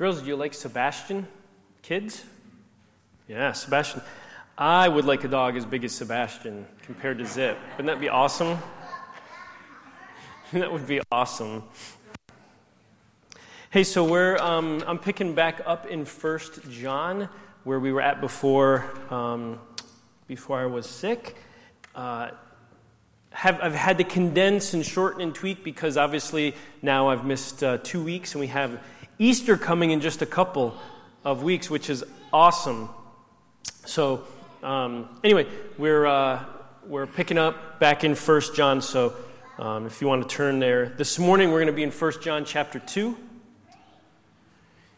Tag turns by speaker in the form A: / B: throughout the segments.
A: Girls, do you like Sebastian? Kids? Yeah, Sebastian. I would like a dog as big as Sebastian compared to Zip. Wouldn't that be awesome? that would be awesome. Hey, so we're, um, I'm picking back up in First John, where we were at before, um, before I was sick. Uh, have, I've had to condense and shorten and tweak because obviously now I've missed uh, two weeks and we have Easter coming in just a couple of weeks, which is awesome. So, um, anyway, we're, uh, we're picking up back in First John. So, um, if you want to turn there, this morning we're going to be in First John chapter 2. I'm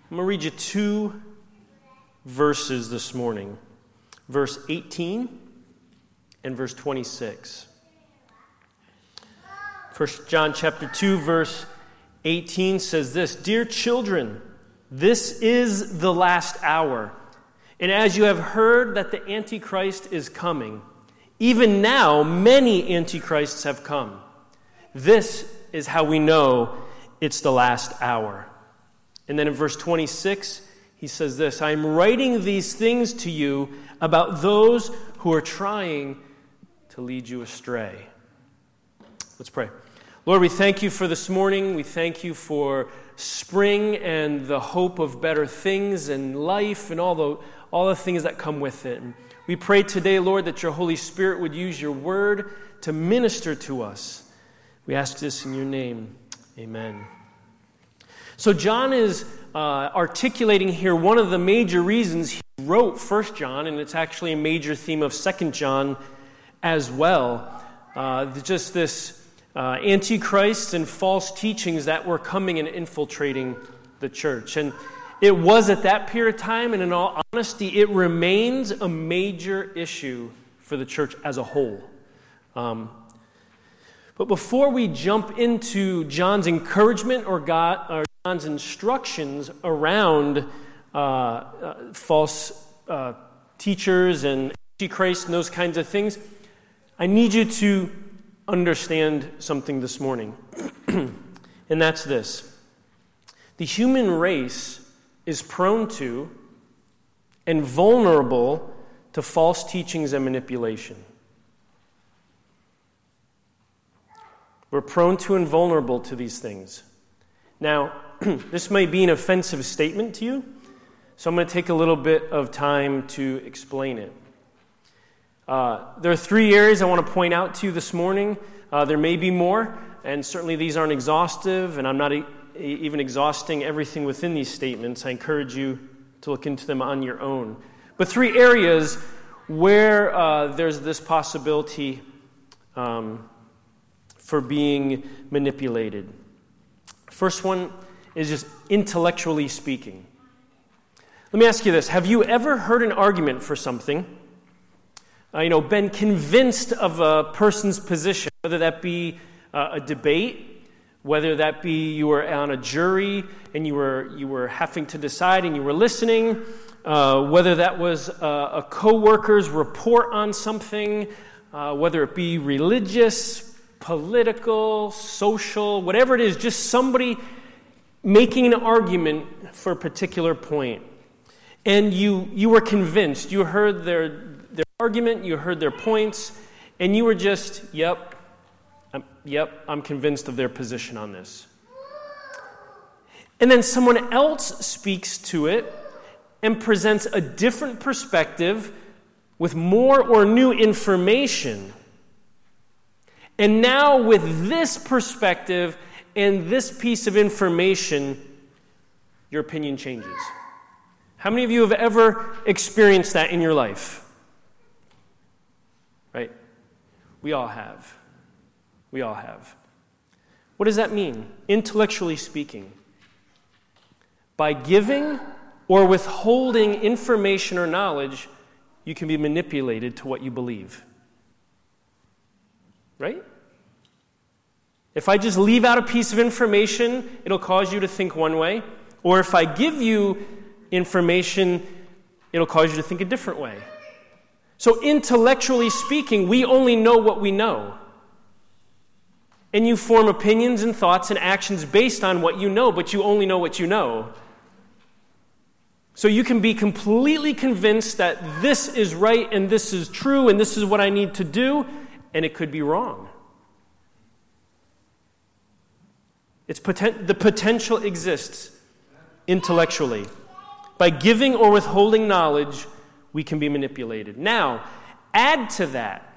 A: going to read you two verses this morning verse 18 and verse 26. 1 John chapter 2 verse 18 says this, "Dear children, this is the last hour. And as you have heard that the antichrist is coming, even now many antichrists have come. This is how we know it's the last hour." And then in verse 26, he says this I am writing these things to you about those who are trying to lead you astray. Let's pray. Lord, we thank you for this morning. We thank you for spring and the hope of better things and life and all the, all the things that come with it. We pray today, Lord, that your Holy Spirit would use your word to minister to us. We ask this in your name. Amen. So, John is uh, articulating here one of the major reasons he wrote First John, and it's actually a major theme of Second John as well. Uh, just this uh, antichrist and false teachings that were coming and infiltrating the church. And it was at that period of time, and in all honesty, it remains a major issue for the church as a whole. Um, but before we jump into John's encouragement or, God, or John's instructions around uh, uh, false uh, teachers and antichrist and those kinds of things, I need you to understand something this morning. and that's this the human race is prone to and vulnerable to false teachings and manipulation. We're prone to and vulnerable to these things. Now, this may be an offensive statement to you, so I'm going to take a little bit of time to explain it. Uh, there are three areas I want to point out to you this morning. Uh, there may be more, and certainly these aren't exhaustive, and I'm not e- even exhausting everything within these statements. I encourage you to look into them on your own. But three areas where uh, there's this possibility um, for being manipulated. First one is just intellectually speaking. Let me ask you this Have you ever heard an argument for something? Uh, you know, been convinced of a person's position, whether that be uh, a debate, whether that be you were on a jury and you were, you were having to decide and you were listening, uh, whether that was a, a co-worker's report on something, uh, whether it be religious, political, social, whatever it is, just somebody making an argument for a particular point. And you, you were convinced, you heard their argument, you heard their points, and you were just, yep, I'm, yep, I'm convinced of their position on this. And then someone else speaks to it and presents a different perspective with more or new information. And now, with this perspective, and this piece of information, your opinion changes. How many of you have ever experienced that in your life? Right? We all have. We all have. What does that mean, intellectually speaking? By giving or withholding information or knowledge, you can be manipulated to what you believe. Right? If I just leave out a piece of information, it'll cause you to think one way. Or if I give you information, it'll cause you to think a different way. So, intellectually speaking, we only know what we know. And you form opinions and thoughts and actions based on what you know, but you only know what you know. So you can be completely convinced that this is right and this is true and this is what I need to do, and it could be wrong. It's poten- the potential exists intellectually. By giving or withholding knowledge, we can be manipulated. Now, add to that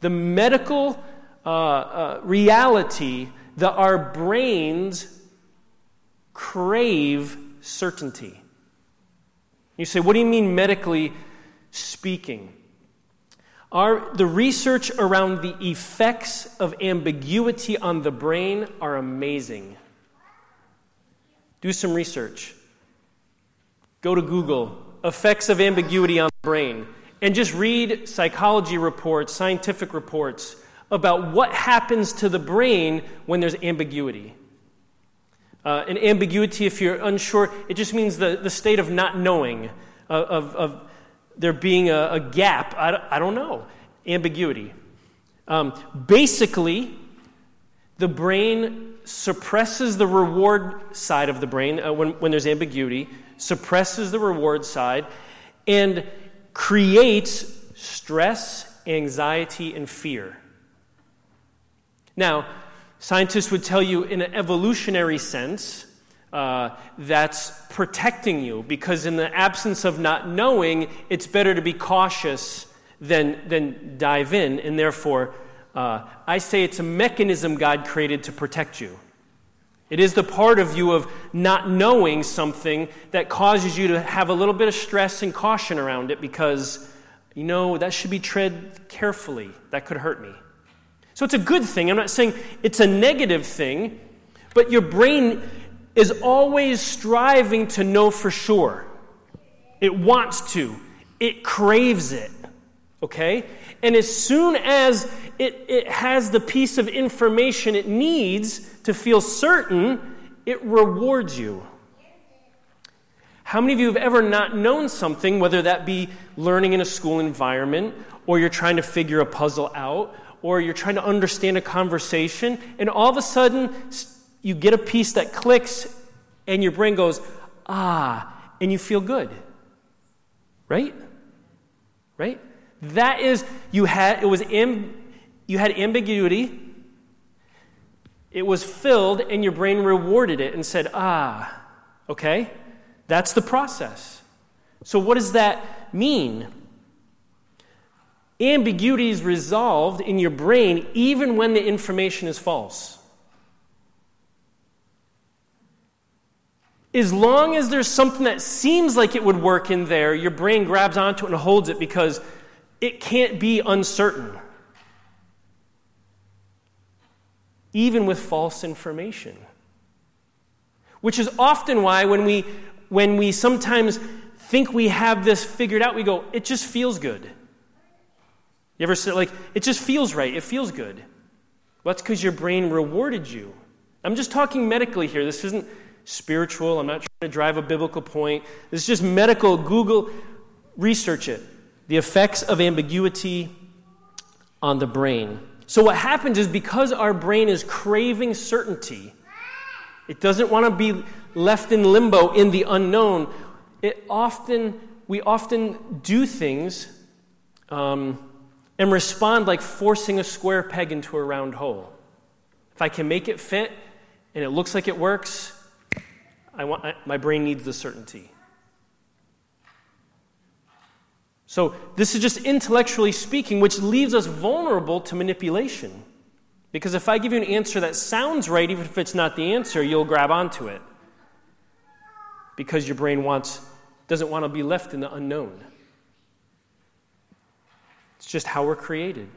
A: the medical uh, uh, reality that our brains crave certainty. You say, what do you mean medically speaking? Our, the research around the effects of ambiguity on the brain are amazing. Do some research. Go to Google, effects of ambiguity on the brain, and just read psychology reports, scientific reports about what happens to the brain when there's ambiguity. Uh, and ambiguity, if you're unsure, it just means the, the state of not knowing, of, of, of there being a, a gap. I don't, I don't, know. Ambiguity. Um, basically, the brain suppresses the reward side of the brain uh, when, when there's ambiguity, suppresses the reward side, and creates stress, anxiety, and fear. Now, Scientists would tell you, in an evolutionary sense, uh, that's protecting you because, in the absence of not knowing, it's better to be cautious than, than dive in, and therefore, uh, I say it's a mechanism God created to protect you. It is the part of you of not knowing something that causes you to have a little bit of stress and caution around it because, you know, that should be tread carefully. That could hurt me. So it's a good thing. I'm not saying it's a negative thing, but your brain is always striving to know for sure. It wants to, it craves it. Okay? And as soon as it, it has the piece of information it needs to feel certain, it rewards you. How many of you have ever not known something, whether that be learning in a school environment, or you're trying to figure a puzzle out, or you're trying to understand a conversation, and all of a sudden you get a piece that clicks, and your brain goes, ah, and you feel good. Right? Right? That is, you had, it was, amb, you had ambiguity, it was filled, and your brain rewarded it and said, ah, okay? That's the process. So, what does that mean? Ambiguity is resolved in your brain even when the information is false. As long as there's something that seems like it would work in there, your brain grabs onto it and holds it because it can't be uncertain. Even with false information. Which is often why when we, when we sometimes think we have this figured out, we go, it just feels good. You ever say, like, it just feels right, it feels good. Well, that's because your brain rewarded you. I'm just talking medically here. This isn't spiritual. I'm not trying to drive a biblical point. This is just medical. Google, research it. The effects of ambiguity on the brain. So, what happens is because our brain is craving certainty, it doesn't want to be left in limbo in the unknown. It often, we often do things um, and respond like forcing a square peg into a round hole. If I can make it fit and it looks like it works, I want, I, my brain needs the certainty. So, this is just intellectually speaking, which leaves us vulnerable to manipulation. Because if I give you an answer that sounds right, even if it's not the answer, you'll grab onto it. Because your brain wants, doesn't want to be left in the unknown. It's just how we're created.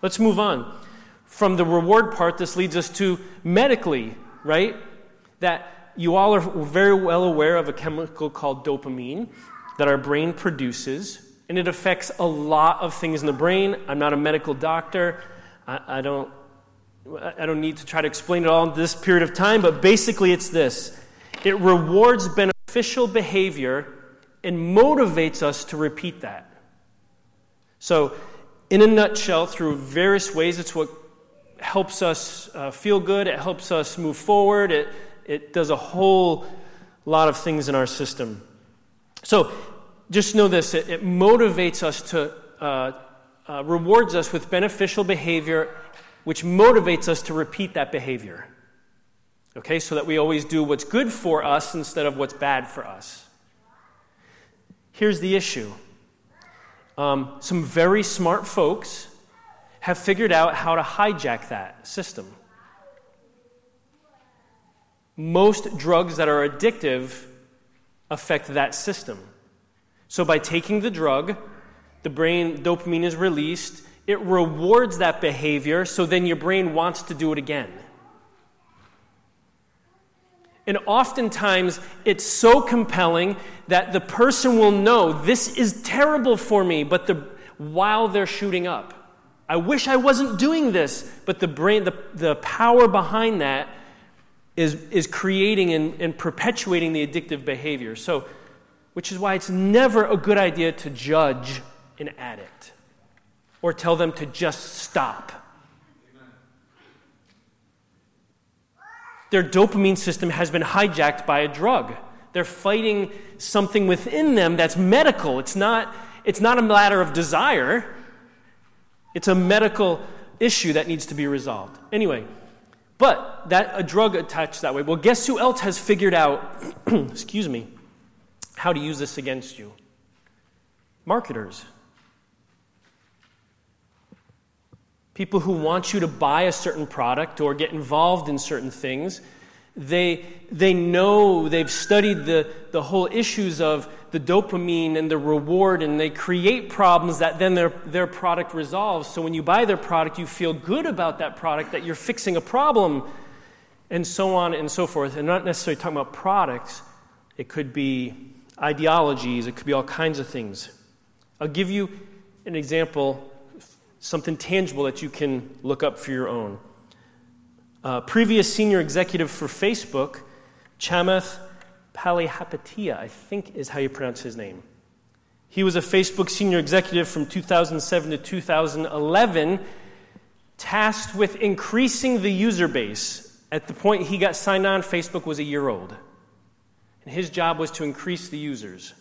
A: Let's move on. From the reward part, this leads us to medically, right? That you all are very well aware of a chemical called dopamine that our brain produces, and it affects a lot of things in the brain. I'm not a medical doctor. I, I don't, I don't need to try to explain it all in this period of time, but basically it's this it rewards beneficial behavior and motivates us to repeat that. So, in a nutshell, through various ways, it's what helps us uh, feel good, it helps us move forward, it, it does a whole lot of things in our system. So just know this it, it motivates us to, uh, uh, rewards us with beneficial behavior, which motivates us to repeat that behavior. Okay, so that we always do what's good for us instead of what's bad for us. Here's the issue um, some very smart folks have figured out how to hijack that system. Most drugs that are addictive affect that system. So, by taking the drug, the brain dopamine is released, it rewards that behavior, so then your brain wants to do it again. And oftentimes, it's so compelling that the person will know this is terrible for me, but the, while they're shooting up. I wish I wasn't doing this, but the brain, the, the power behind that is, is creating and, and perpetuating the addictive behavior. So, which is why it's never a good idea to judge an addict or tell them to just stop. Their dopamine system has been hijacked by a drug. They're fighting something within them that's medical. It's not, it's not a matter of desire, it's a medical issue that needs to be resolved. Anyway, but that a drug attached that way. Well, guess who else has figured out, excuse me, how to use this against you? Marketers. people who want you to buy a certain product or get involved in certain things. They, they know, they've studied the, the whole issues of the dopamine and the reward, and they create problems that then their, their product resolves. So when you buy their product, you feel good about that product, that you're fixing a problem, and so on and so forth. And not necessarily talking about products, it could be ideologies, it could be all kinds of things. I'll give you an example something tangible that you can look up for your own. Uh, previous senior executive for Facebook, Chamath Palihapitiya, I think is how you pronounce his name. He was a Facebook senior executive from 2007 to 2011, tasked with increasing the user base. At the point he got signed on, Facebook was a year old. And his job was to increase the users.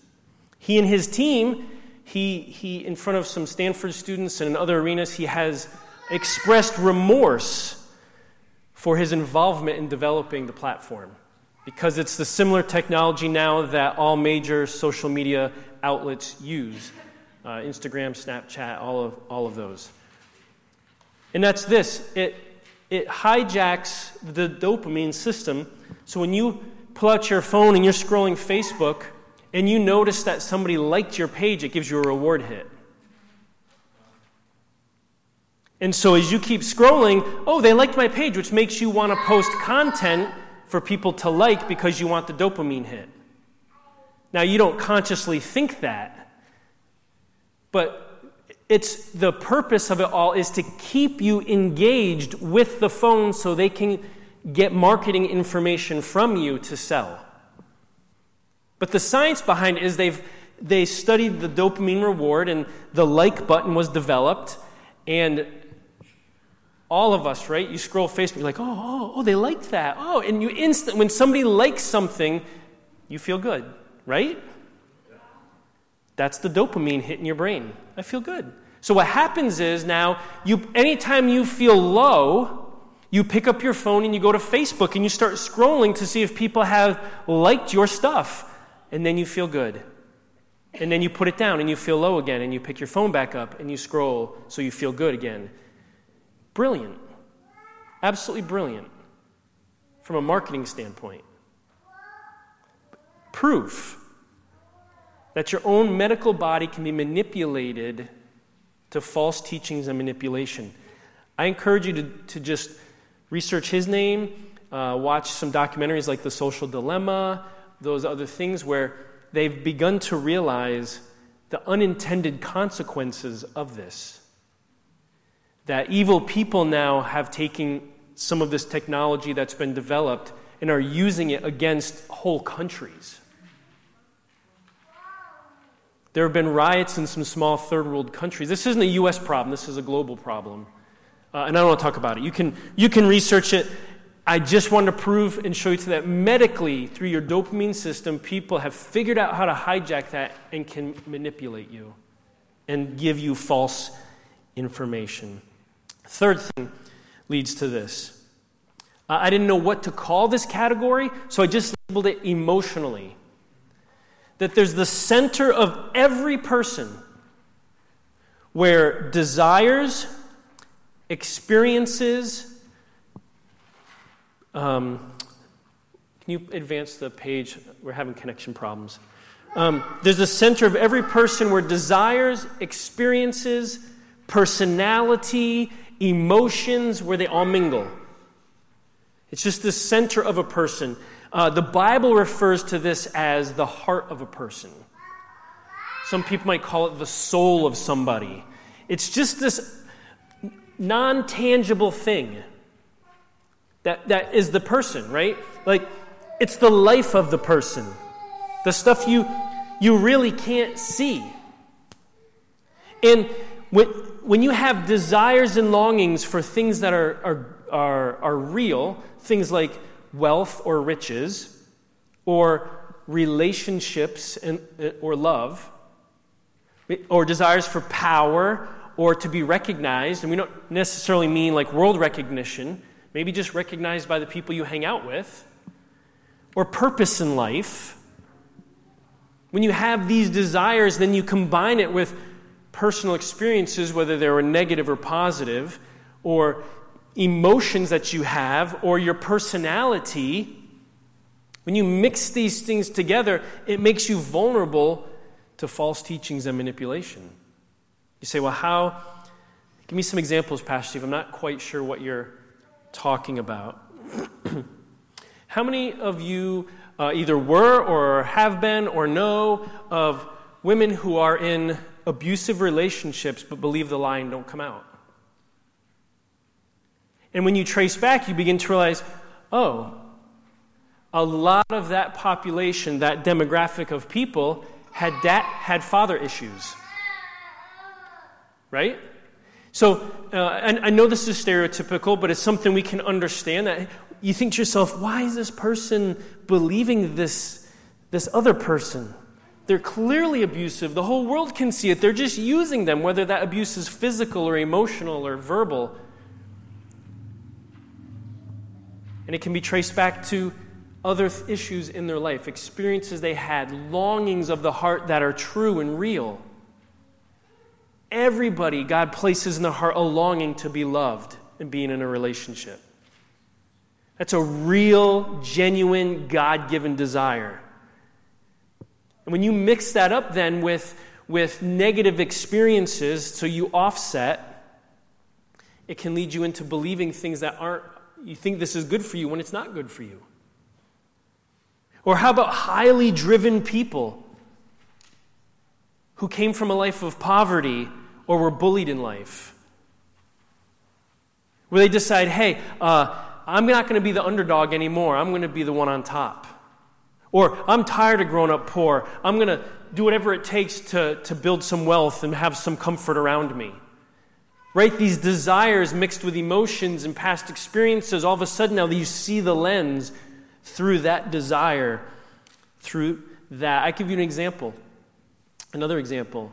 A: He and his team he, he, in front of some Stanford students and in other arenas, he has expressed remorse for his involvement in developing the platform because it's the similar technology now that all major social media outlets use uh, Instagram, Snapchat, all of, all of those. And that's this it, it hijacks the dopamine system. So when you pull out your phone and you're scrolling Facebook, and you notice that somebody liked your page, it gives you a reward hit. And so as you keep scrolling, oh, they liked my page, which makes you want to post content for people to like because you want the dopamine hit. Now, you don't consciously think that, but it's the purpose of it all is to keep you engaged with the phone so they can get marketing information from you to sell. But the science behind it is they've they studied the dopamine reward and the like button was developed and all of us, right? You scroll Facebook, you're like, oh, oh, oh, they liked that. Oh, and you instant when somebody likes something, you feel good, right? That's the dopamine hitting your brain. I feel good. So what happens is now you anytime you feel low, you pick up your phone and you go to Facebook and you start scrolling to see if people have liked your stuff and then you feel good. And then you put it down and you feel low again, and you pick your phone back up and you scroll so you feel good again. Brilliant. Absolutely brilliant from a marketing standpoint. Proof that your own medical body can be manipulated to false teachings and manipulation. I encourage you to, to just research his name, uh, watch some documentaries like The Social Dilemma those other things where they've begun to realize the unintended consequences of this. That evil people now have taken some of this technology that's been developed and are using it against whole countries. There have been riots in some small third world countries. This isn't a U.S. problem, this is a global problem. Uh, and I don't want to talk about it. You can, you can research it. I just want to prove and show you that medically, through your dopamine system, people have figured out how to hijack that and can manipulate you and give you false information. Third thing leads to this. Uh, I didn't know what to call this category, so I just labeled it emotionally. That there's the center of every person where desires, experiences, um, can you advance the page? We're having connection problems. Um, there's a center of every person where desires, experiences, personality, emotions, where they all mingle. It's just the center of a person. Uh, the Bible refers to this as the heart of a person. Some people might call it the soul of somebody. It's just this non tangible thing that, that is the person, right? Like, it's the life of the person, the stuff you, you really can't see. And when, when you have desires and longings for things that are, are, are, are real, things like wealth or riches, or relationships and, uh, or love, or desires for power or to be recognized, and we don't necessarily mean like world recognition, maybe just recognized by the people you hang out with, or purpose in life. When you have these desires, then you combine it with personal experiences, whether they were negative or positive, or emotions that you have, or your personality. When you mix these things together, it makes you vulnerable to false teachings and manipulation. You say, well, how? Give me some examples, Pastor Steve. I'm not quite sure what you're talking about. How many of you uh, either were or have been or know of women who are in abusive relationships but believe the lie and don't come out? And when you trace back, you begin to realize oh, a lot of that population, that demographic of people, had, that, had father issues. Right? So, uh, and I know this is stereotypical, but it's something we can understand that you think to yourself, why is this person believing this, this other person? They're clearly abusive. The whole world can see it. They're just using them, whether that abuse is physical or emotional or verbal. And it can be traced back to other th- issues in their life, experiences they had, longings of the heart that are true and real. Everybody, God places in the heart a longing to be loved and being in a relationship. That's a real, genuine, God given desire. And when you mix that up then with, with negative experiences, so you offset, it can lead you into believing things that aren't, you think this is good for you when it's not good for you. Or how about highly driven people who came from a life of poverty or were bullied in life. Where they decide, hey, uh, I'm not going to be the underdog anymore. I'm going to be the one on top. Or I'm tired of growing up poor. I'm going to do whatever it takes to, to build some wealth and have some comfort around me. Right? These desires mixed with emotions and past experiences, all of a sudden now you see the lens through that desire, through that. I give you an example. Another example.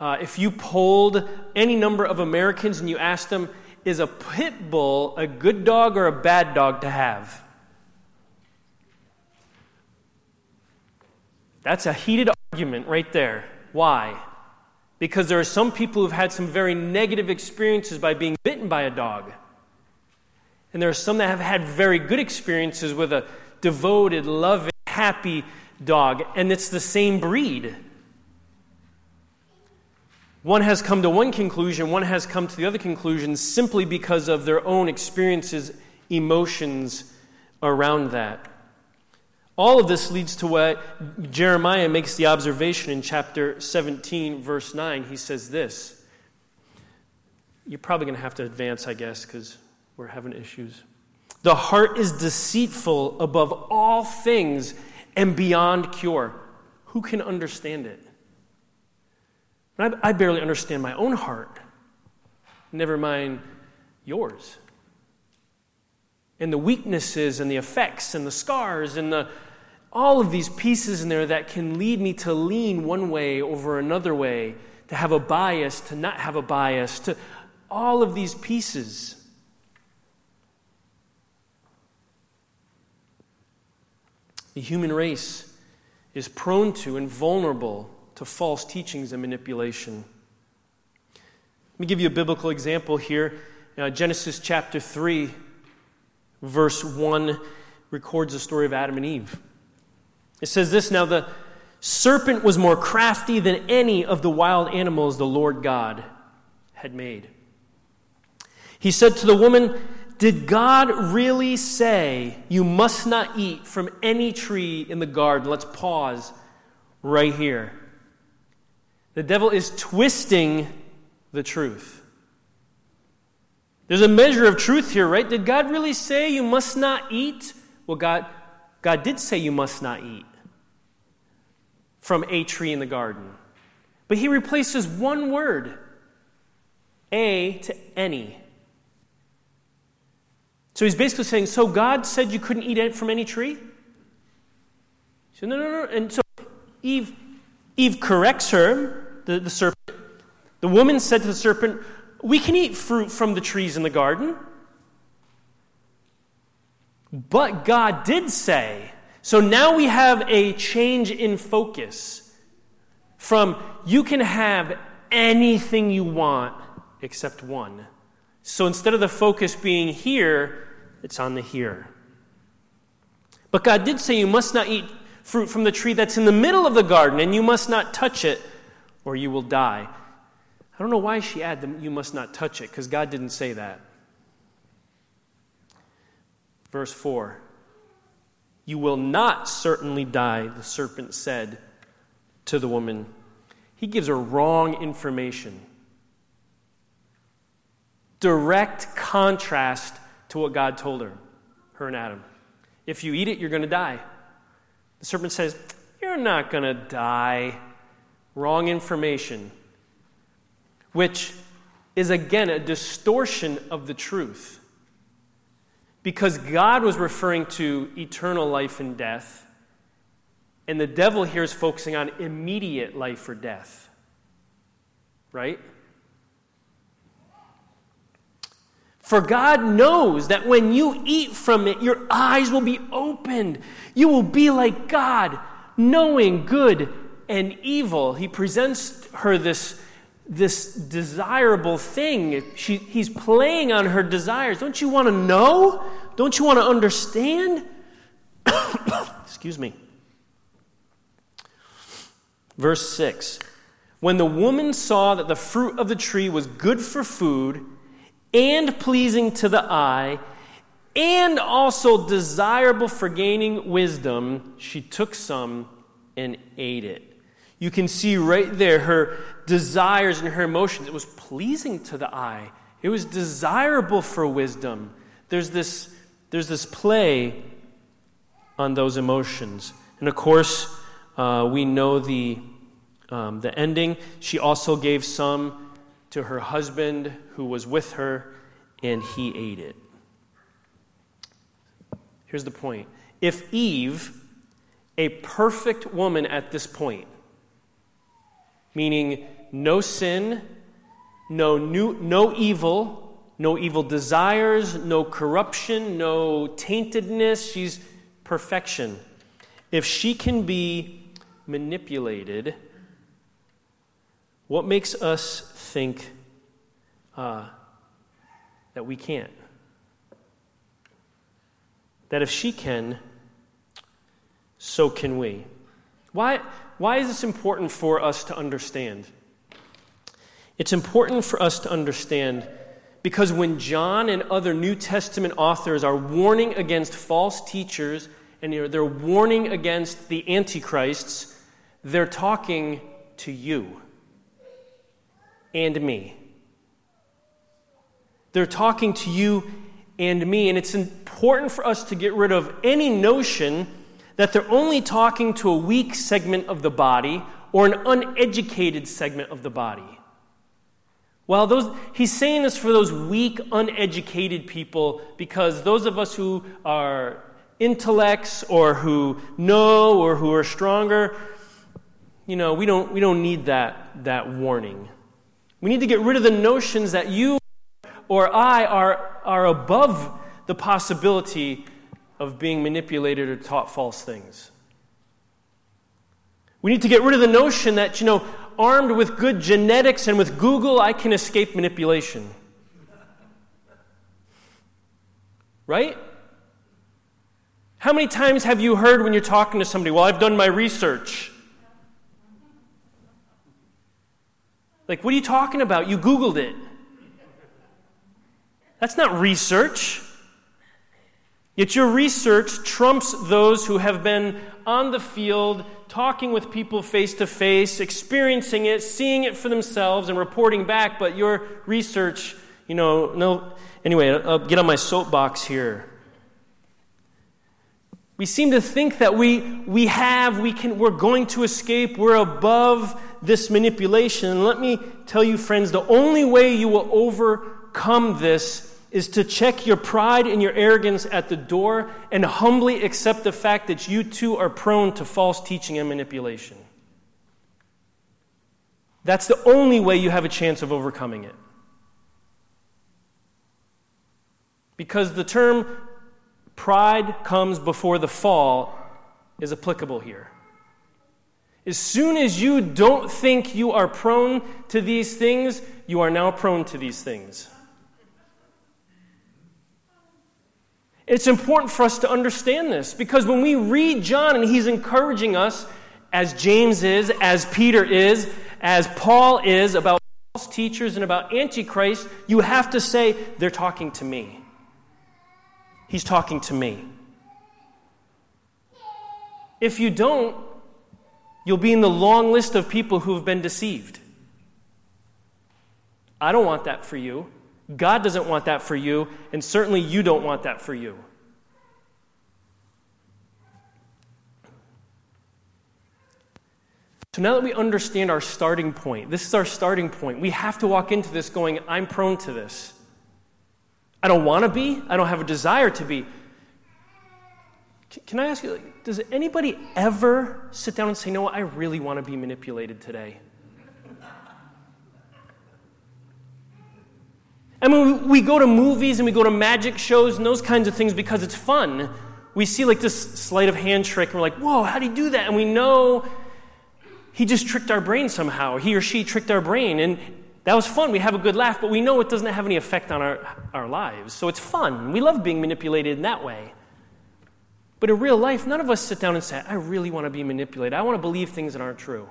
A: Uh, if you polled any number of Americans and you asked them, is a pit bull a good dog or a bad dog to have? That's a heated argument right there. Why? Because there are some people who've had some very negative experiences by being bitten by a dog. And there are some that have had very good experiences with a devoted, loving, happy dog. And it's the same breed. One has come to one conclusion, one has come to the other conclusion simply because of their own experiences, emotions around that. All of this leads to what Jeremiah makes the observation in chapter 17, verse 9. He says this. You're probably going to have to advance, I guess, because we're having issues. The heart is deceitful above all things and beyond cure. Who can understand it? I, I barely understand my own heart, never mind yours. and the weaknesses and the effects and the scars and the all of these pieces in there that can lead me to lean one way over another way, to have a bias, to not have a bias, to all of these pieces. The human race is prone to and vulnerable to false teachings and manipulation. Let me give you a biblical example here. Uh, Genesis chapter 3, verse 1 records the story of Adam and Eve. It says this Now the serpent was more crafty than any of the wild animals the Lord God had made. He said to the woman, Did God really say you must not eat from any tree in the garden? Let's pause right here. The devil is twisting the truth. There's a measure of truth here, right? Did God really say you must not eat? Well, God, God did say you must not eat from a tree in the garden. But he replaces one word, a, to any. So he's basically saying, So God said you couldn't eat from any tree? Said, No, no, no. And so Eve, Eve corrects her, the, the serpent. The woman said to the serpent, We can eat fruit from the trees in the garden. But God did say, so now we have a change in focus from you can have anything you want except one. So instead of the focus being here, it's on the here. But God did say you must not eat fruit from the tree that's in the middle of the garden, and you must not touch it, or you will die. I don't know why she added, you must not touch it, because God didn't say that. Verse 4 You will not certainly die, the serpent said to the woman. He gives her wrong information. Direct contrast to what God told her, her and Adam. If you eat it, you're going to die. The serpent says, You're not going to die. Wrong information, which is again a distortion of the truth. Because God was referring to eternal life and death, and the devil here is focusing on immediate life or death. Right? For God knows that when you eat from it, your eyes will be opened. You will be like God, knowing good and evil. He presents her this, this desirable thing. She, he's playing on her desires. Don't you want to know? Don't you want to understand? Excuse me. Verse 6 When the woman saw that the fruit of the tree was good for food, and pleasing to the eye, and also desirable for gaining wisdom, she took some and ate it. You can see right there her desires and her emotions. It was pleasing to the eye, it was desirable for wisdom. There's this, there's this play on those emotions. And of course, uh, we know the, um, the ending. She also gave some to her husband who was with her, and he ate it. Here's the point if Eve, a perfect woman at this point, meaning no sin, no, new, no evil, no evil desires, no corruption, no taintedness, she's perfection. If she can be manipulated, what makes us think uh, that we can't? That if she can, so can we. Why, why is this important for us to understand? It's important for us to understand because when John and other New Testament authors are warning against false teachers and they're warning against the antichrists, they're talking to you and me. They're talking to you and me, and it's important for us to get rid of any notion that they're only talking to a weak segment of the body or an uneducated segment of the body. Well, those, he's saying this for those weak, uneducated people because those of us who are intellects or who know or who are stronger, you know, we don't, we don't need that, that warning. We need to get rid of the notions that you or I are, are above the possibility of being manipulated or taught false things. We need to get rid of the notion that, you know, armed with good genetics and with Google, I can escape manipulation. Right? How many times have you heard when you're talking to somebody, well, I've done my research? Like, what are you talking about? You Googled it. That's not research. Yet your research trumps those who have been on the field, talking with people face to face, experiencing it, seeing it for themselves, and reporting back. But your research, you know, no. Anyway, I'll get on my soapbox here. We seem to think that we, we have, we can, we're going to escape, we're above this manipulation. And let me tell you, friends, the only way you will overcome this is to check your pride and your arrogance at the door and humbly accept the fact that you too are prone to false teaching and manipulation. That's the only way you have a chance of overcoming it. Because the term pride comes before the fall is applicable here. As soon as you don't think you are prone to these things, you are now prone to these things. It's important for us to understand this because when we read John and he's encouraging us, as James is, as Peter is, as Paul is, about false teachers and about Antichrist, you have to say, they're talking to me. He's talking to me. If you don't, you'll be in the long list of people who have been deceived. I don't want that for you. God doesn't want that for you, and certainly you don't want that for you. So now that we understand our starting point, this is our starting point. We have to walk into this going, I'm prone to this. I don't want to be, I don't have a desire to be. Can I ask you, does anybody ever sit down and say, No, I really want to be manipulated today? I mean, we go to movies and we go to magic shows and those kinds of things because it's fun. We see like this sleight of hand trick and we're like, whoa, how did he do that? And we know he just tricked our brain somehow. He or she tricked our brain. And that was fun. We have a good laugh, but we know it doesn't have any effect on our, our lives. So it's fun. We love being manipulated in that way. But in real life, none of us sit down and say, I really want to be manipulated. I want to believe things that aren't true.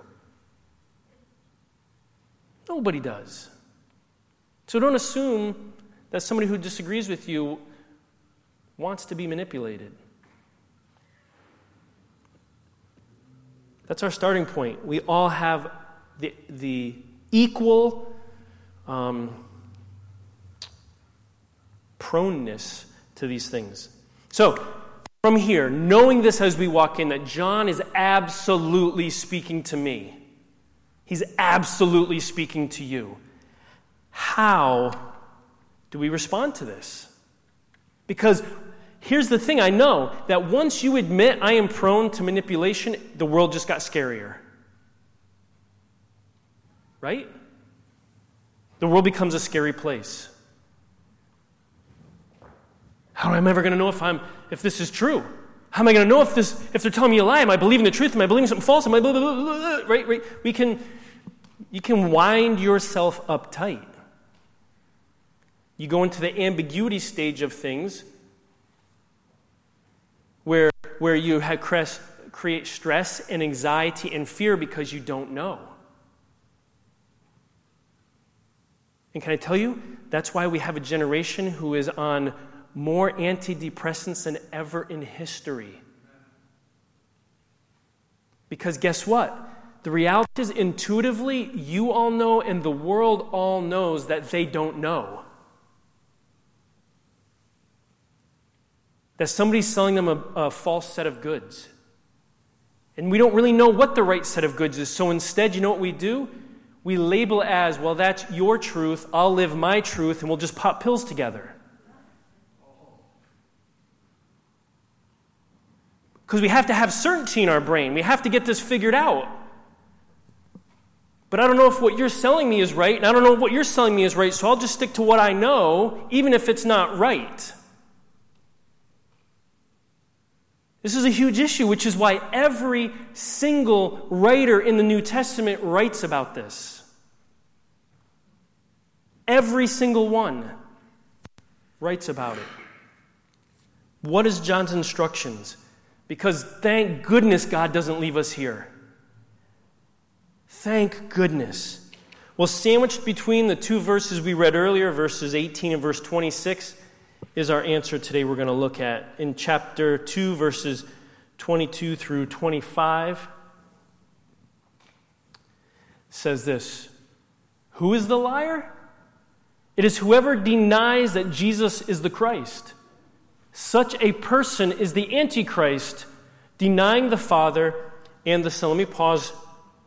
A: Nobody does. So don't assume that somebody who disagrees with you wants to be manipulated. That's our starting point. We all have the, the equal um, proneness to these things. So, from here, knowing this as we walk in, that John is absolutely speaking to me, he's absolutely speaking to you. How do we respond to this? Because here's the thing I know that once you admit I am prone to manipulation, the world just got scarier. Right? the world becomes a scary place. How am I ever going to know if, I'm, if this is true? How am I going to know if, this, if they're telling me a lie? Am I believing the truth? Am I believing something false? Am I blah, blah, blah, blah, right? Right? We can, you can wind yourself up tight. You go into the ambiguity stage of things where, where you have create stress and anxiety and fear because you don't know. And can I tell you, that's why we have a generation who is on more antidepressants than ever in history. Because guess what? The reality is, intuitively, you all know and the world all knows that they don't know. That somebody's selling them a, a false set of goods. And we don't really know what the right set of goods is. So instead, you know what we do? we label as, well, that's your truth, I'll live my truth, and we'll just pop pills together. Because we have to have certainty in our brain. We have to get this figured out. But I don't know if what you're selling me is right, and I don't know what you're selling me is right, so I'll just stick to what I know, even if it's not right. This is a huge issue, which is why every single writer in the New Testament writes about this. Every single one writes about it. What is John's instructions? Because thank goodness God doesn't leave us here. Thank goodness. Well, sandwiched between the two verses we read earlier, verses 18 and verse 26, is our answer today we're going to look at. In chapter 2, verses 22 through 25, says this Who is the liar? It is whoever denies that Jesus is the Christ. Such a person is the Antichrist, denying the Father and the Son. Let me pause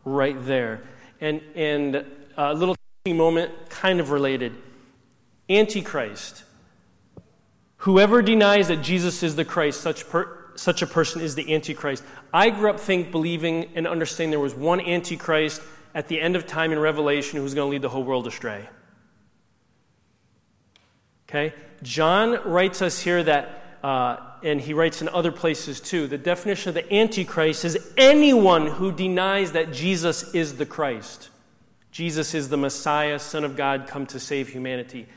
A: right there. And, and a little moment, kind of related. Antichrist. Whoever denies that Jesus is the Christ, such, per, such a person is the Antichrist. I grew up think, believing and understanding there was one Antichrist at the end of time in Revelation who was going to lead the whole world astray. Okay? John writes us here that uh, and he writes in other places too, the definition of the Antichrist is anyone who denies that Jesus is the Christ. Jesus is the Messiah, Son of God, come to save humanity.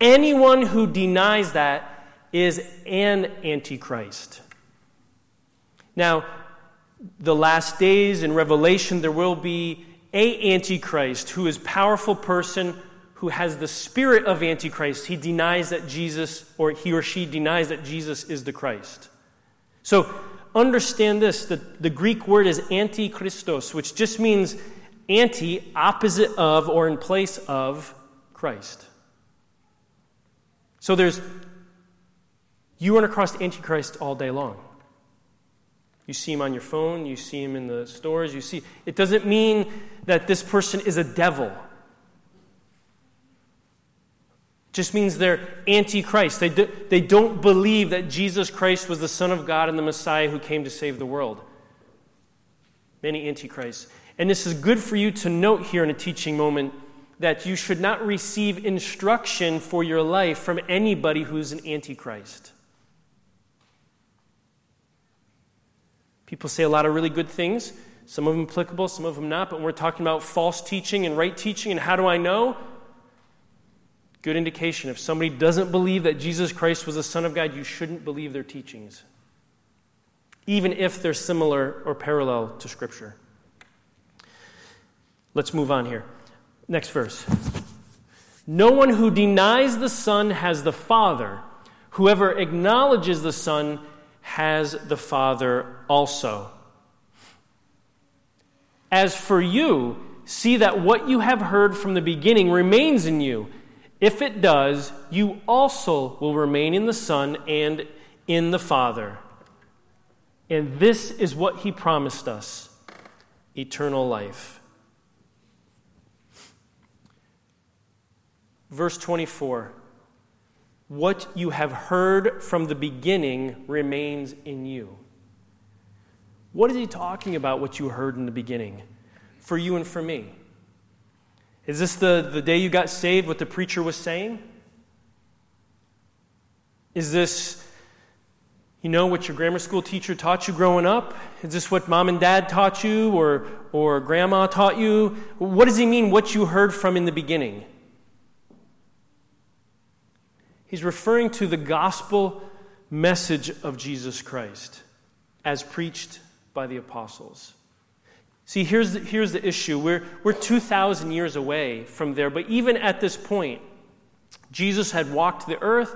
A: Anyone who denies that is an Antichrist. Now, the last days in Revelation, there will be a Antichrist who is powerful person who has the spirit of Antichrist, he denies that Jesus, or he or she denies that Jesus is the Christ. So understand this the, the Greek word is antichristos, which just means anti, opposite of, or in place of Christ. So there's, you run across Antichrist all day long. You see him on your phone, you see him in the stores, you see. It doesn't mean that this person is a devil It just means they're anti-Christ. They, do, they don't believe that Jesus Christ was the Son of God and the Messiah who came to save the world. Many antichrists. And this is good for you to note here in a teaching moment that you should not receive instruction for your life from anybody who's an antichrist. People say a lot of really good things, some of them applicable, some of them not, but we're talking about false teaching and right teaching and how do I know? good indication. If somebody doesn't believe that Jesus Christ was the Son of God, you shouldn't believe their teachings, even if they're similar or parallel to Scripture. Let's move on here. Next verse. No one who denies the Son has the Father. Whoever acknowledges the Son has the Father also. As for you, see that what you have heard from the beginning remains in you. If it does, you also will remain in the Son and in the Father. And this is what he promised us eternal life. Verse 24 What you have heard from the beginning remains in you. What is he talking about, what you heard in the beginning? For you and for me. Is this the, the day you got saved, what the preacher was saying? Is this, you know, what your grammar school teacher taught you growing up? Is this what mom and dad taught you or, or grandma taught you? What does he mean, what you heard from in the beginning? He's referring to the gospel message of Jesus Christ as preached by the apostles. See, here's the, here's the issue. We're, we're 2,000 years away from there, but even at this point, Jesus had walked the earth,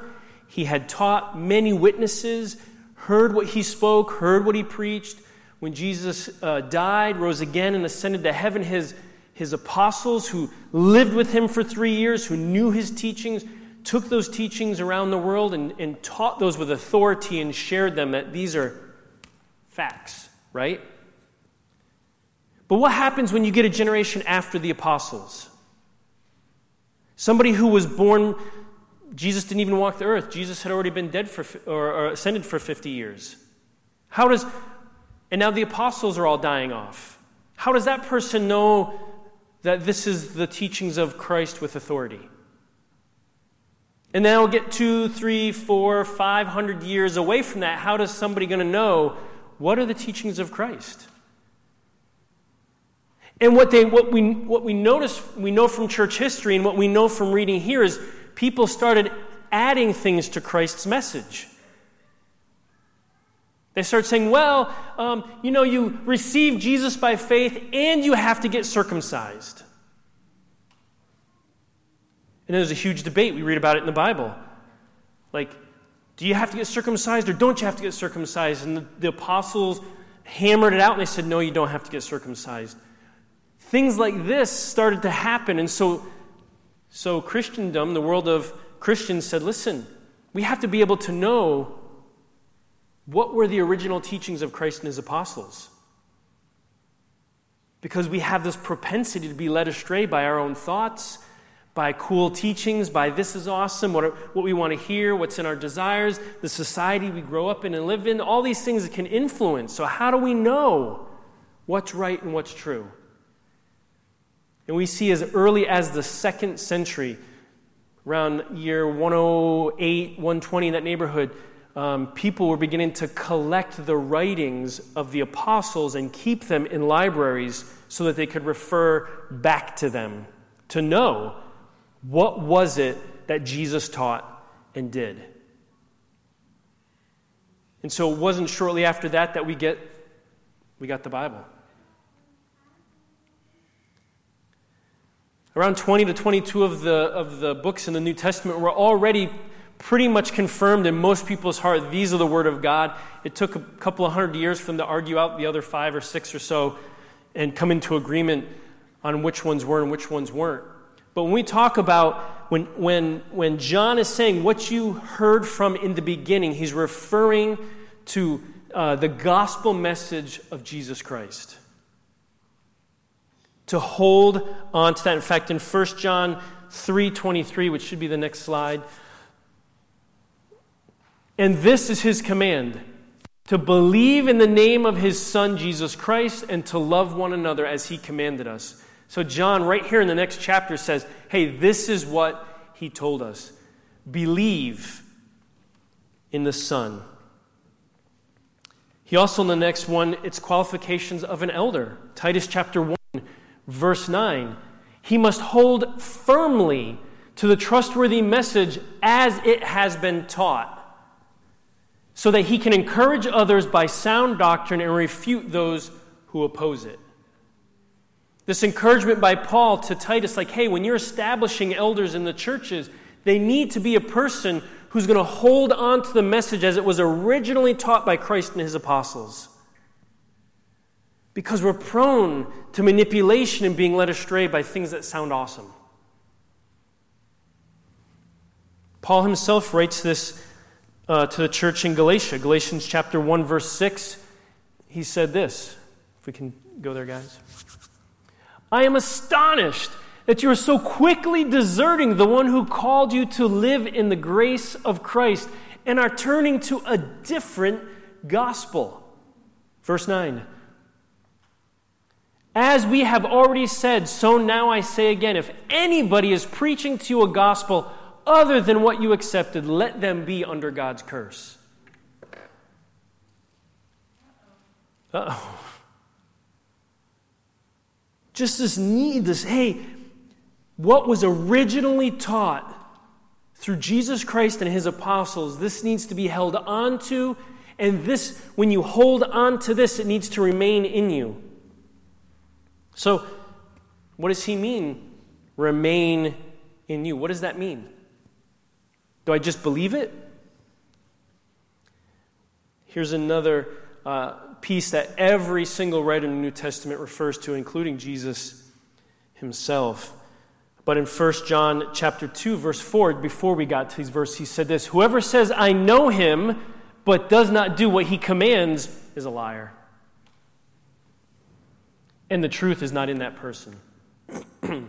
A: he had taught many witnesses, heard what he spoke, heard what he preached. When Jesus uh, died, rose again, and ascended to heaven, his, his apostles who lived with him for three years, who knew his teachings, took those teachings around the world and, and taught those with authority and shared them that these are facts, right? But what happens when you get a generation after the apostles? Somebody who was born, Jesus didn't even walk the earth. Jesus had already been dead for, or, or ascended for 50 years. How does, and now the apostles are all dying off. How does that person know that this is the teachings of Christ with authority? And then we'll get two, three, four, five hundred years away from that. How does somebody going to know what are the teachings of Christ? And what, they, what, we, what we notice, we know from church history, and what we know from reading here is people started adding things to Christ's message. They start saying, well, um, you know, you receive Jesus by faith and you have to get circumcised. And there's a huge debate. We read about it in the Bible. Like, do you have to get circumcised or don't you have to get circumcised? And the, the apostles hammered it out and they said, no, you don't have to get circumcised. Things like this started to happen. And so, so Christendom, the world of Christians, said, listen, we have to be able to know what were the original teachings of Christ and his apostles. Because we have this propensity to be led astray by our own thoughts by cool teachings, by this is awesome, what, what we want to hear, what's in our desires, the society we grow up in and live in, all these things that can influence. So, how do we know what's right and what's true? And we see as early as the second century, around year 108, 120, in that neighborhood, um, people were beginning to collect the writings of the apostles and keep them in libraries so that they could refer back to them to know what was it that Jesus taught and did? And so it wasn't shortly after that that we get we got the Bible. Around 20 to 22 of the, of the books in the New Testament were already pretty much confirmed in most people's heart these are the Word of God. It took a couple of hundred years for them to argue out the other five or six or so and come into agreement on which ones were and which ones weren't. But when we talk about when, when, when John is saying what you heard from in the beginning, he's referring to uh, the gospel message of Jesus Christ. To hold on to that. In fact, in 1 John 3:23, which should be the next slide, and this is his command to believe in the name of his Son, Jesus Christ, and to love one another as he commanded us. So, John, right here in the next chapter, says, Hey, this is what he told us believe in the Son. He also, in the next one, it's qualifications of an elder. Titus chapter 1, verse 9. He must hold firmly to the trustworthy message as it has been taught, so that he can encourage others by sound doctrine and refute those who oppose it. This encouragement by Paul to Titus, like, hey, when you're establishing elders in the churches, they need to be a person who's going to hold on to the message as it was originally taught by Christ and his apostles. Because we're prone to manipulation and being led astray by things that sound awesome. Paul himself writes this uh, to the church in Galatia. Galatians chapter 1, verse 6. He said this. If we can go there, guys. I am astonished that you are so quickly deserting the one who called you to live in the grace of Christ and are turning to a different gospel. Verse 9. As we have already said, so now I say again if anybody is preaching to you a gospel other than what you accepted, let them be under God's curse. Uh oh just this need, this, hey, what was originally taught through Jesus Christ and his apostles, this needs to be held onto. And this, when you hold on to this, it needs to remain in you. So, what does he mean? Remain in you. What does that mean? Do I just believe it? Here's another uh, piece that every single writer in the New Testament refers to, including Jesus himself. But in 1 John chapter 2, verse 4, before we got to these verses, he said this Whoever says, I know him, but does not do what he commands, is a liar. and the truth is not in that person. now,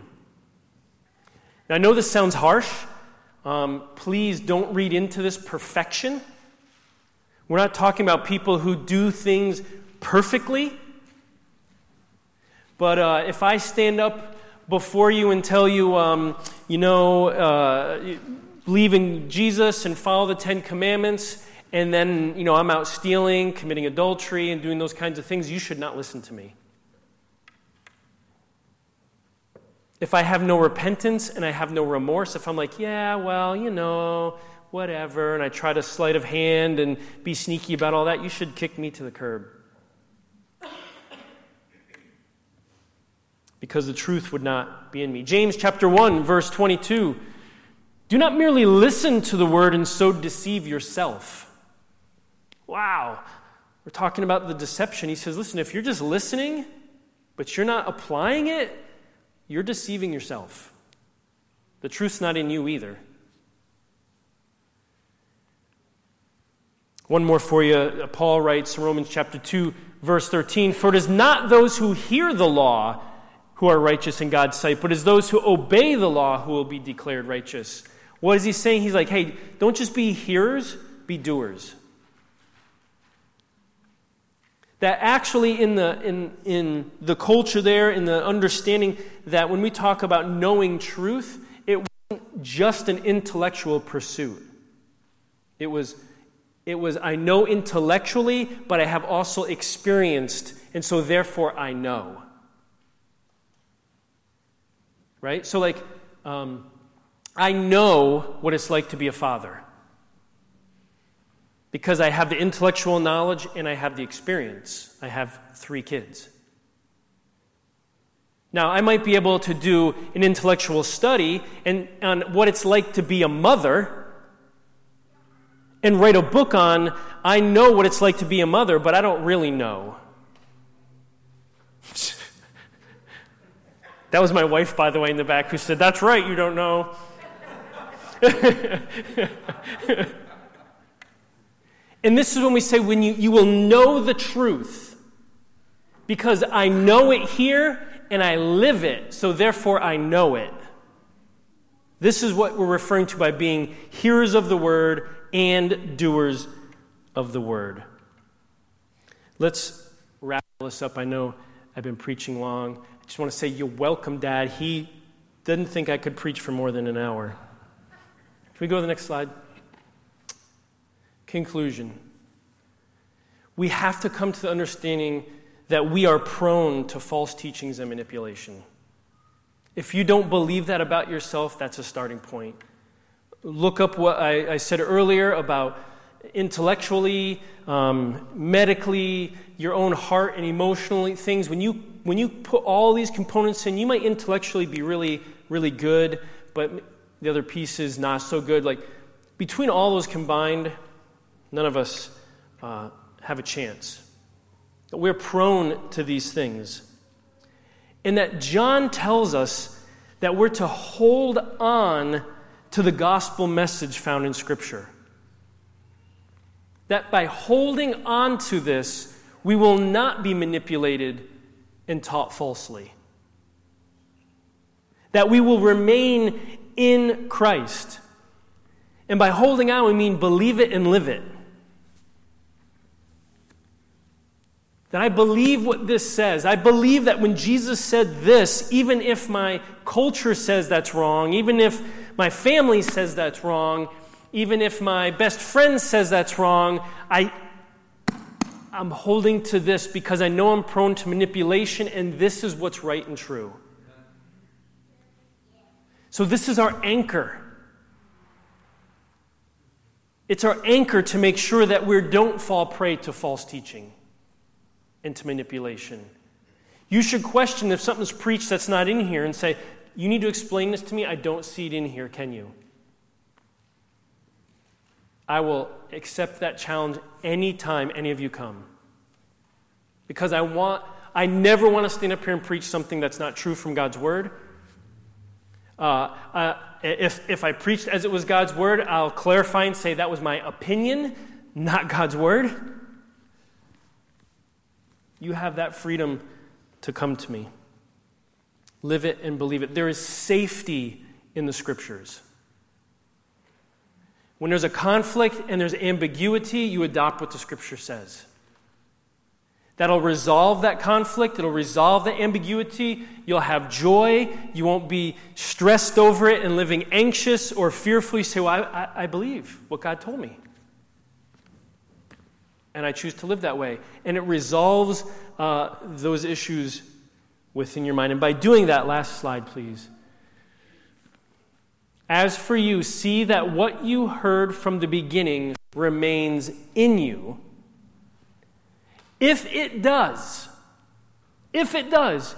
A: I know this sounds harsh. Um, please don't read into this perfection. We're not talking about people who do things perfectly. But uh, if I stand up before you and tell you, um, you know, uh, believe in Jesus and follow the Ten Commandments, and then, you know, I'm out stealing, committing adultery, and doing those kinds of things, you should not listen to me. If I have no repentance and I have no remorse, if I'm like, yeah, well, you know, whatever, and I try to sleight of hand and be sneaky about all that, you should kick me to the curb. Because the truth would not be in me. James chapter 1, verse 22. Do not merely listen to the word and so deceive yourself. Wow. We're talking about the deception. He says, listen, if you're just listening, but you're not applying it, you're deceiving yourself. The truth's not in you either. One more for you. Paul writes Romans chapter 2, verse 13 For it is not those who hear the law who are righteous in God's sight, but it is those who obey the law who will be declared righteous. What is he saying? He's like, hey, don't just be hearers, be doers. That actually, in the, in, in the culture there, in the understanding that when we talk about knowing truth, it wasn't just an intellectual pursuit. It was, it was, I know intellectually, but I have also experienced, and so therefore I know. Right? So, like, um, I know what it's like to be a father because I have the intellectual knowledge and I have the experience. I have three kids. Now, I might be able to do an intellectual study and, on what it's like to be a mother and write a book on, I know what it's like to be a mother, but I don't really know. that was my wife, by the way, in the back, who said, That's right, you don't know. and this is when we say, when you, you will know the truth, because I know it here and I live it, so therefore I know it. This is what we're referring to by being hearers of the word and doers of the word. Let's wrap this up. I know I've been preaching long. I just want to say, you're welcome, Dad. He didn't think I could preach for more than an hour Can we go to the next slide? Conclusion. We have to come to the understanding that we are prone to false teachings and manipulation. If you don't believe that about yourself, that's a starting point. Look up what I, I said earlier about intellectually, um, medically, your own heart and emotionally things. When you when you put all these components in, you might intellectually be really really good, but the other piece is not so good. Like, between all those combined, none of us uh, have a chance. We're prone to these things. And that John tells us that we're to hold on to the gospel message found in Scripture. That by holding on to this, we will not be manipulated and taught falsely. That we will remain in Christ. And by holding on, we mean believe it and live it. That I believe what this says. I believe that when Jesus said this, even if my culture says that's wrong, even if my family says that's wrong, even if my best friend says that's wrong, I, I'm holding to this because I know I'm prone to manipulation, and this is what's right and true. So, this is our anchor. It's our anchor to make sure that we don't fall prey to false teaching and to manipulation. You should question if something's preached that's not in here and say, You need to explain this to me. I don't see it in here. Can you? I will accept that challenge anytime any of you come. Because I want, I never want to stand up here and preach something that's not true from God's word. Uh, uh, if, if I preached as it was God's word, I'll clarify and say that was my opinion, not God's word. You have that freedom to come to me. Live it and believe it. There is safety in the scriptures. When there's a conflict and there's ambiguity, you adopt what the scripture says. That'll resolve that conflict, it'll resolve the ambiguity. You'll have joy. You won't be stressed over it and living anxious or fearful. You say, Well, I, I, I believe what God told me. And I choose to live that way. And it resolves uh, those issues within your mind. And by doing that, last slide, please. As for you, see that what you heard from the beginning remains in you. If it does, if it does,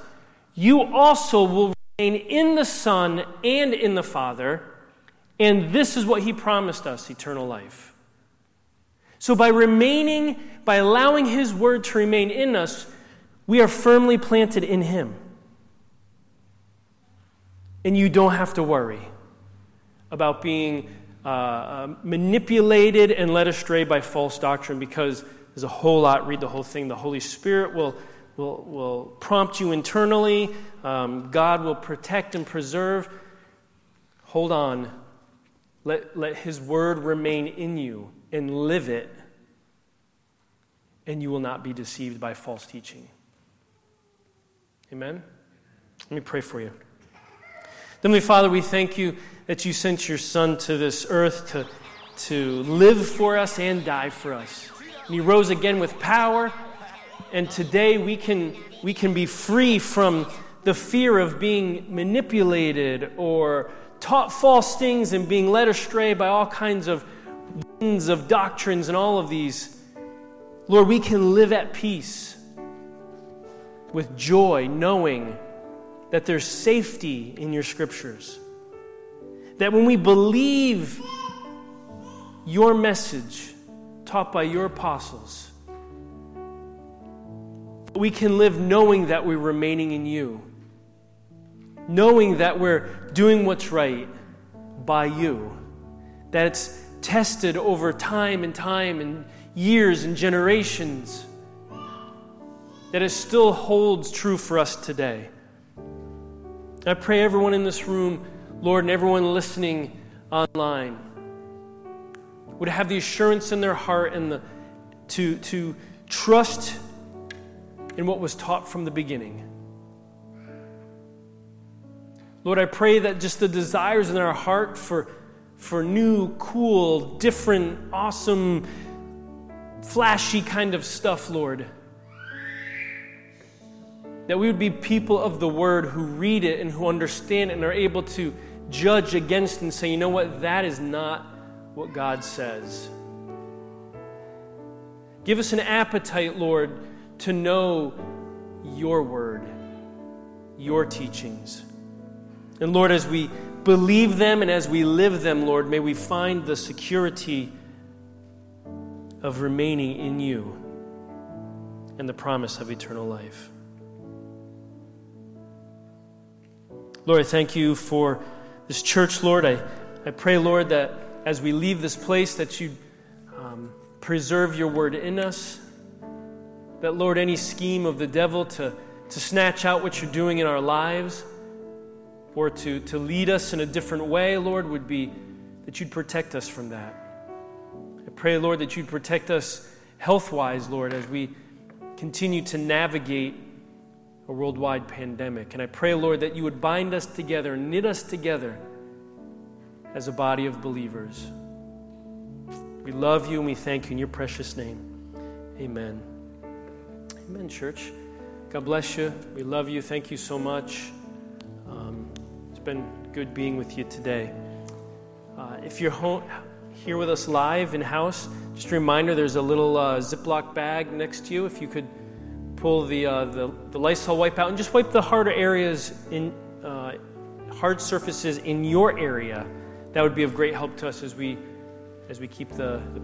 A: you also will remain in the Son and in the Father, and this is what He promised us eternal life. So, by remaining, by allowing His Word to remain in us, we are firmly planted in Him. And you don't have to worry about being uh, uh, manipulated and led astray by false doctrine because there's a whole lot. Read the whole thing. The Holy Spirit will, will, will prompt you internally, um, God will protect and preserve. Hold on. Let, let His word remain in you and live it, and you will not be deceived by false teaching. Amen? Let me pray for you. Heavenly Father, we thank you that you sent your Son to this earth to, to live for us and die for us. And he rose again with power. And today we can, we can be free from the fear of being manipulated or taught false things and being led astray by all kinds of winds of doctrines and all of these. Lord, we can live at peace with joy, knowing that there's safety in your scriptures. That when we believe your message taught by your apostles, we can live knowing that we're remaining in you, knowing that we're doing what's right by you, that it's tested over time and time and years and generations, that it still holds true for us today. I pray everyone in this room Lord, and everyone listening online would have the assurance in their heart and the, to, to trust in what was taught from the beginning. Lord, I pray that just the desires in our heart for, for new, cool, different, awesome, flashy kind of stuff, Lord, that we would be people of the Word who read it and who understand it and are able to judge against and say, you know what, that is not what God says. Give us an appetite, Lord, to know your word, your teachings. And Lord, as we believe them and as we live them, Lord, may we find the security of remaining in you and the promise of eternal life. Lord, I thank you for this church, Lord. I, I pray, Lord, that as we leave this place, that you um, preserve your word in us. That, Lord, any scheme of the devil to, to snatch out what you're doing in our lives or to, to lead us in a different way, Lord, would be that you'd protect us from that. I pray, Lord, that you'd protect us health wise, Lord, as we continue to navigate a worldwide pandemic. And I pray, Lord, that you would bind us together, knit us together as a body of believers. We love you and we thank you in your precious name. Amen. Amen, church. God bless you. We love you. Thank you so much. Um, it's been good being with you today. Uh, if you're home, here with us live in house, just a reminder there's a little uh, Ziploc bag next to you. If you could pull the, uh, the, the, Lysol wipe out and just wipe the harder areas in uh, hard surfaces in your area. That would be of great help to us as we as we keep the, the